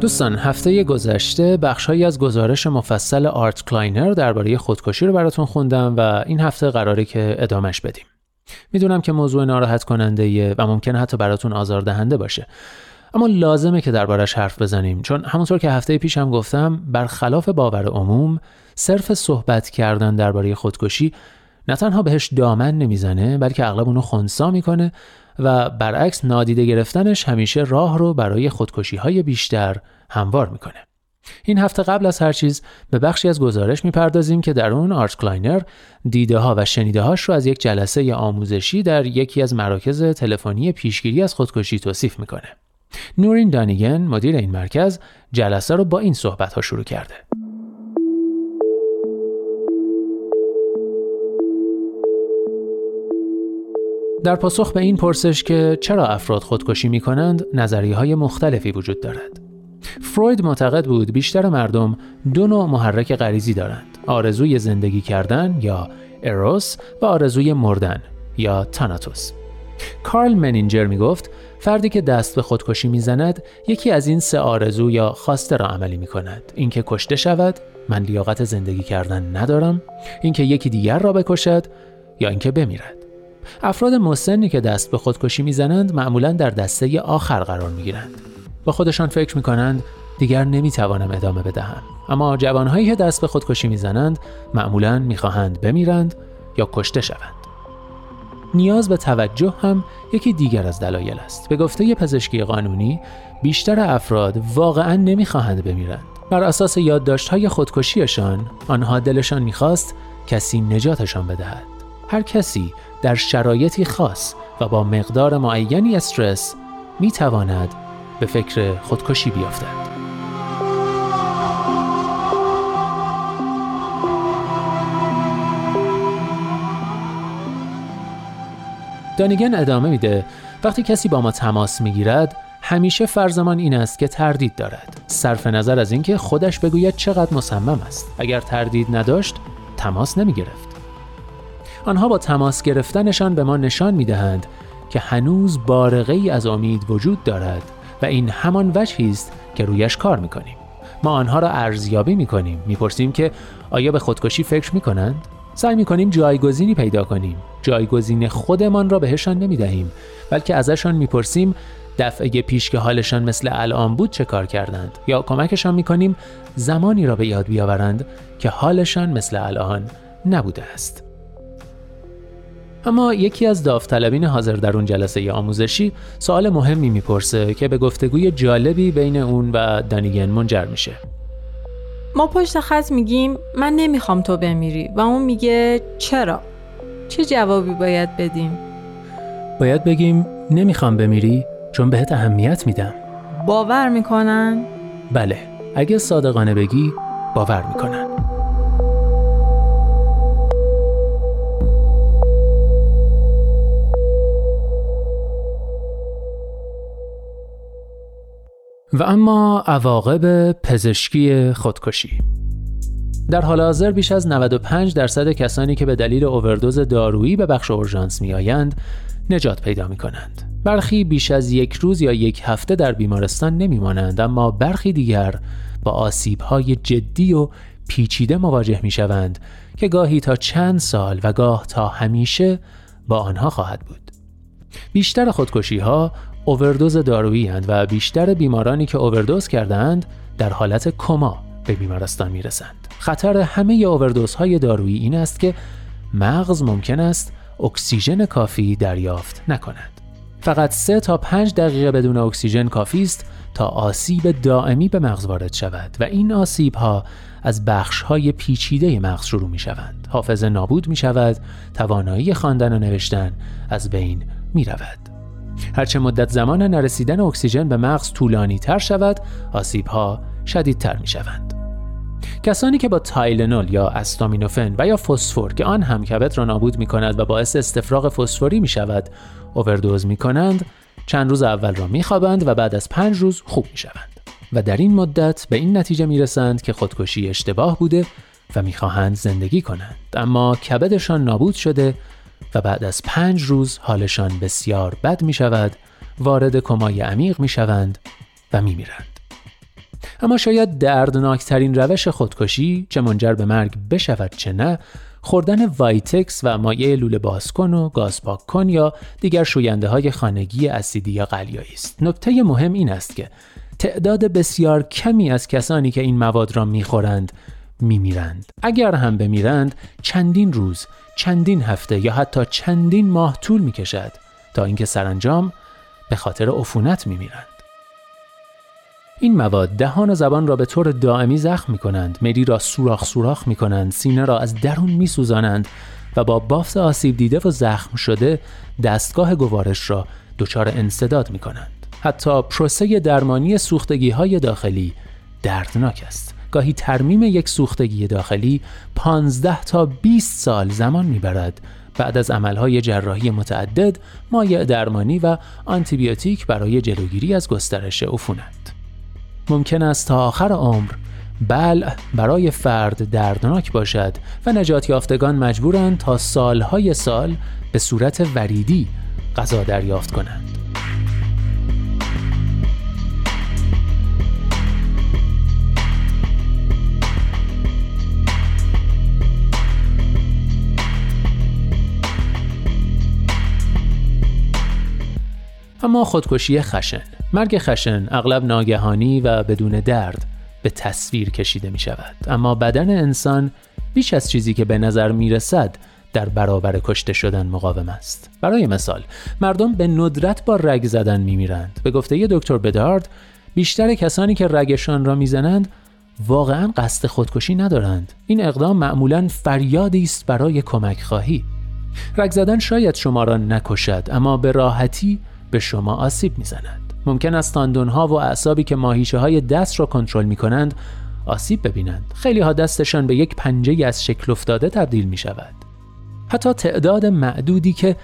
دوستان هفته گذشته بخشهایی از گزارش مفصل آرت کلاینر درباره خودکشی رو براتون خوندم و این هفته قراره که ادامش بدیم. می‌دونم که موضوع ناراحت کننده و ممکنه حتی براتون آزاردهنده باشه. اما لازمه که دربارش حرف بزنیم چون همونطور که هفته پیش هم گفتم برخلاف باور عموم صرف صحبت کردن درباره خودکشی نه تنها بهش دامن نمی‌زنه بلکه اغلب اونو خونسا می‌کنه و برعکس نادیده گرفتنش همیشه راه رو برای خودکشی های بیشتر هموار می‌کنه. این هفته قبل از هر چیز به بخشی از گزارش می‌پردازیم که در اون آرت کلاینر دیده ها و شنیده هاش رو از یک جلسه آموزشی در یکی از مراکز تلفنی پیشگیری از خودکشی توصیف می‌کنه. نورین دانیگن مدیر این مرکز جلسه رو با این صحبت ها شروع کرده. در پاسخ به این پرسش که چرا افراد خودکشی می کنند نظریه های مختلفی وجود دارد. فروید معتقد بود بیشتر مردم دو نوع محرک غریزی دارند آرزوی زندگی کردن یا اروس و آرزوی مردن یا تاناتوس کارل منینجر می گفت فردی که دست به خودکشی می‌زند یکی از این سه آرزو یا خواسته را عملی می کند اینکه کشته شود من لیاقت زندگی کردن ندارم. اینکه یکی دیگر را بکشد یا اینکه بمیرد. افراد مسنی که دست به خودکشی می‌زنند معمولا در دسته آخر قرار می گیرند با خودشان فکر می کنند دیگر نمی توانم ادامه بدهم. اما جوانهایی که دست به خودکشی می‌زنند معمولا می‌خواهند بمیرند یا کشته شوند. نیاز به توجه هم یکی دیگر از دلایل است. به گفته پزشکی قانونی بیشتر افراد واقعا نمی‌خواهند بمیرند. بر اساس یادداشت‌های خودکشیشان آنها دلشان می‌خواست کسی نجاتشان بدهد. هر کسی در شرایطی خاص و با مقدار معینی استرس می‌تواند به فکر خودکشی بیفتد. دانیگن ادامه میده وقتی کسی با ما تماس می‌گیرد همیشه فرزمان این است که تردید دارد. صرف نظر از اینکه خودش بگوید چقدر مصمم است. اگر تردید نداشت تماس نمی گرفت آنها با تماس گرفتنشان به ما نشان می دهند که هنوز بارقه ای از امید وجود دارد و این همان وجهی است که رویش کار می‌کنیم. ما آنها را ارزیابی می‌کنیم. می‌پرسیم که آیا به خودکشی فکر می‌کنند؟ سعی می‌کنیم جایگزینی پیدا کنیم. جایگزین خودمان را بهشان نمی‌دهیم بلکه ازشان می‌پرسیم دفعه پیش که حالشان مثل الان بود چه کار کردند یا کمکشان می‌کنیم زمانی را به یاد بیاورند که حالشان مثل الان نبوده است. اما یکی از داوطلبین حاضر در اون جلسه آموزشی سوال مهمی می‌پرسه که به گفتگوی جالبی بین اون و دانیگن منجر میشه ما پشت خط میگیم من نمی‌خوام تو بمیری و اون میگه چرا؟ چه جوابی باید بدیم؟ باید بگیم نمی‌خوام بمیری چون بهت اهمیت میدم باور می‌کنن؟ بله اگه صادقانه بگی باور می‌کنن و اما عواقب پزشکی خودکشی در حال حاضر بیش از 95 درصد کسانی که به دلیل اووردوز دارویی به بخش اورژانس میآیند نجات پیدا می کنند. برخی بیش از یک روز یا یک هفته در بیمارستان نمی مانند اما برخی دیگر با آسیب های جدی و پیچیده مواجه می شوند که گاهی تا چند سال و گاه تا همیشه با آنها خواهد بود. بیشتر خودکشی ها اووردوز دارویی هند و بیشتر بیمارانی که اووردوز کردند در حالت کما به بیمارستان می رسند. خطر همه اووردوزهای دارویی این است که مغز ممکن است اکسیژن کافی دریافت نکند. فقط 3 تا 5 دقیقه بدون اکسیژن کافی است تا آسیب دائمی به مغز وارد شود و این آسیب ها از بخش های پیچیده مغز شروع می شوند. حافظه نابود می شود، توانایی خواندن و نوشتن از بین می رود. هرچه مدت زمان نرسیدن اکسیژن به مغز طولانی تر شود، آسیب ها شدیدتر می شوند. کسانی که با تایلنول یا استامینوفن و یا فسفر که آن هم کبد را نابود می کند و باعث استفراغ فسفری می شود اووردوز می کنند چند روز اول را می خوابند و بعد از پنج روز خوب می شوند و در این مدت به این نتیجه می رسند که خودکشی اشتباه بوده و می‌خواهند زندگی کنند اما کبدشان نابود شده و بعد از پنج روز حالشان بسیار بد می شود وارد کمای عمیق می شوند و می میرند. اما شاید دردناکترین روش خودکشی چه منجر به مرگ بشود چه نه خوردن وایتکس و مایع لوله بازکن و گاز کن یا دیگر شوینده های خانگی اسیدی یا قلیایی است. نکته مهم این است که تعداد بسیار کمی از کسانی که این مواد را می‌خورند میمیرند. اگر هم بمیرند چندین روز، چندین هفته یا حتی چندین ماه طول می‌کشد تا اینکه سرانجام به خاطر عفونت میمیرند. این مواد دهان و زبان را به طور دائمی زخم می کنند، مری را سوراخ سوراخ می کنند، سینه را از درون می سوزانند و با بافت آسیب دیده و زخم شده دستگاه گوارش را دچار انصداد می کنند. حتی پروسه درمانی سوختگی های داخلی دردناک است. گاهی ترمیم یک سوختگی داخلی 15 تا 20 سال زمان می‌برد بعد از عملهای جراحی متعدد مایع درمانی و آنتیبیوتیک برای جلوگیری از گسترش عفونت ممکن است تا آخر عمر بلع برای فرد دردناک باشد و نجات یافتگان مجبورند تا سالهای سال به صورت وریدی غذا دریافت کنند. اما خودکشی خشن. مرگ خشن اغلب ناگهانی و بدون درد به تصویر کشیده می شود اما بدن انسان بیش از چیزی که به نظر می رسد در برابر کشته شدن مقاوم است. برای مثال مردم به ندرت با رگ زدن می میرند به گفته دکتر بدارد بیشتر کسانی که رگشان را می‌زنند واقعا قصد خودکشی ندارند. این اقدام معمولا فریادی است برای کمک خواهی. رگ زدن شاید شما را نکشد اما به راحتی به شما آسیب می‌زند ممکن است تاندونها و اعصابی که ماهیچه های دست را کنترل می کنند آسیب ببینند خیلی ها دستشان به یک پنجه از شکل افتاده تبدیل می شود حتی تعداد معدودی که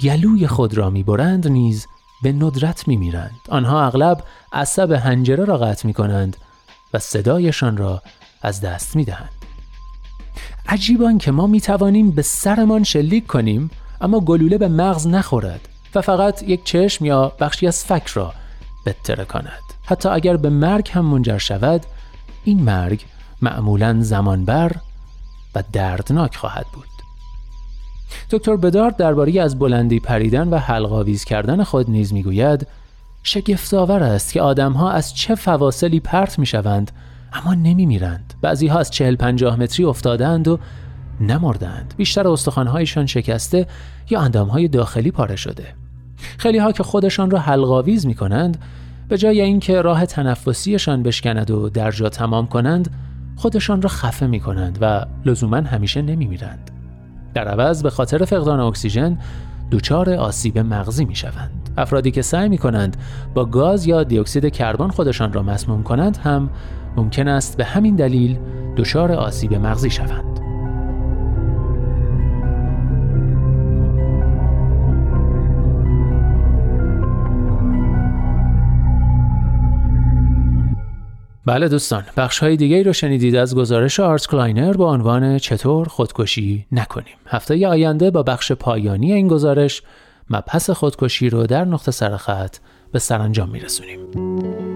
گلوی خود را می برند نیز به ندرت می میرند. آنها اغلب عصب هنجره را قطع می کنند و صدایشان را از دست می دهند. عجیبان که ما می توانیم به سرمان شلیک کنیم اما گلوله به مغز نخورد و فقط یک چشم یا بخشی از فکر را بتره کند. حتی اگر به مرگ هم منجر شود این مرگ معمولا زمانبر و دردناک خواهد بود. دکتر بدارد درباره از بلندی پریدن و حلقاویز کردن خود نیز می‌گوید شگفتآور است که آدمها از چه فواصلی پرت می‌شوند اما نمیمیرند. بعضی ها از چهل پنجاه متری افتادند و نمردند بیشتر استخوانهایشان شکسته یا اندامهای داخلی پاره شده خیلی ها که خودشان را حلقاویز می کنند به جای اینکه راه تنفسیشان بشکند و در جا تمام کنند خودشان را خفه می کنند و لزوما همیشه نمی میرند. در عوض به خاطر فقدان اکسیژن دچار آسیب مغزی می شوند. افرادی که سعی می کنند با گاز یا دیوکسید کربن خودشان را مسموم کنند هم ممکن است به همین دلیل دچار آسیب مغزی شوند. بله دوستان بخش های دیگه ای رو شنیدید از گزارش آرت کلاینر با عنوان چطور خودکشی نکنیم. هفته آینده با بخش پایانی این گزارش مبحث خودکشی رو در نقطه سرخط به سرانجام میرسونیم.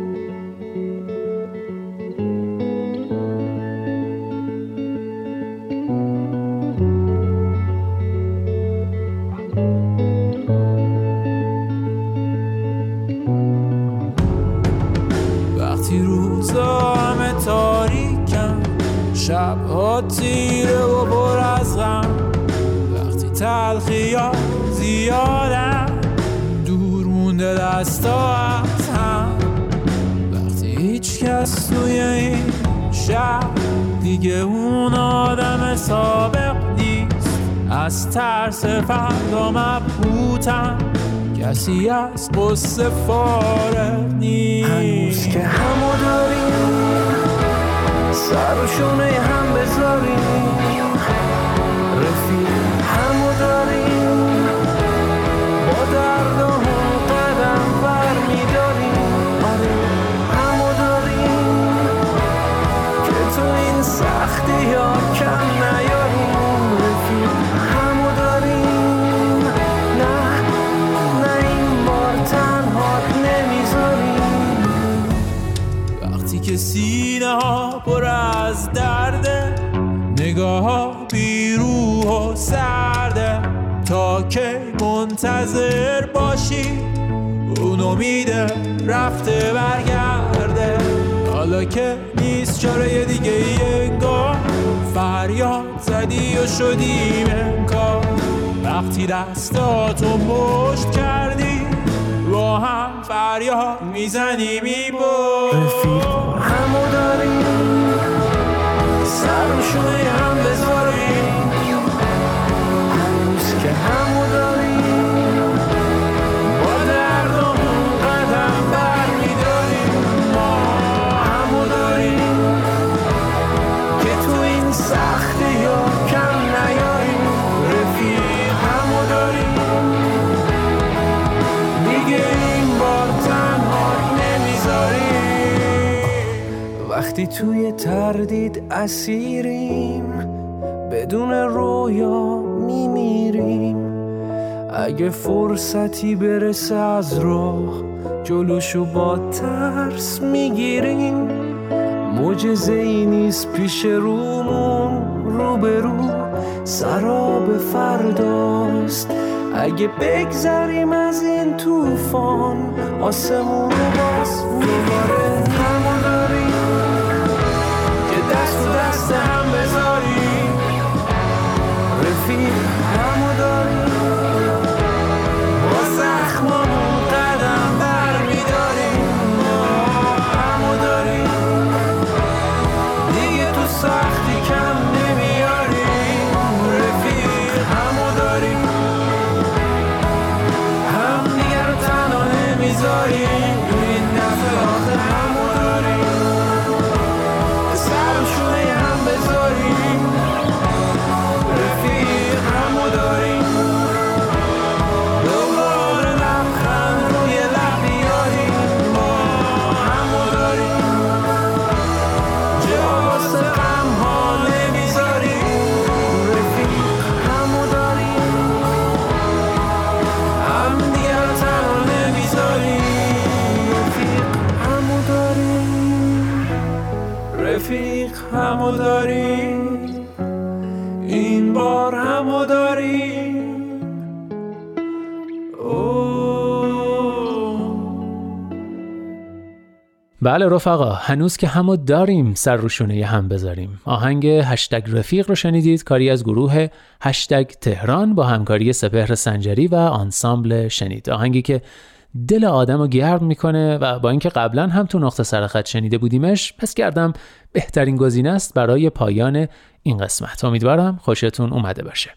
دستا از هم. وقتی هیچ کس توی این شب دیگه اون آدم سابق نیست. از ترس فردا مبهوتم کسی از قصه فارغ نیست. که همو داریم سرشونه هم بذاریم. منتظر باشی اون امیده رفته برگرده. حالا که نیست چاره دیگه ای انگار فریاد زدی و شدیم انکار. وقتی دستاتو پشت کردی با هم فریاد می‌زنی میبر رفیق. همو داریم سرشونه هم بذاریم وقتی توی تردید اسیریم بدون رویا میمیریم. اگه فرصتی برسه از راه جلوشو با ترس می‌گیریم. معجزه ای نیست پیش رومون روبرو سراب فرداست. اگه بگذریم از این طوفان آسمون باز دوباره رفیق بله رفقا هنوز که همو داریم سر روشونه هم بذاریم. آهنگ هشتگ رفیق رو شنیدید کاری از گروه هشتگ تهران با همکاری سپهر سنجری و آنسامبل شنید. آهنگی که دل آدم رو گرم می‌کنه و با اینکه قبلا هم تو نقطه سرخط شنیده بودیمش پس کردم بهترین گزینه است برای پایان این قسمت. امیدوارم خوشتون اومده باشه.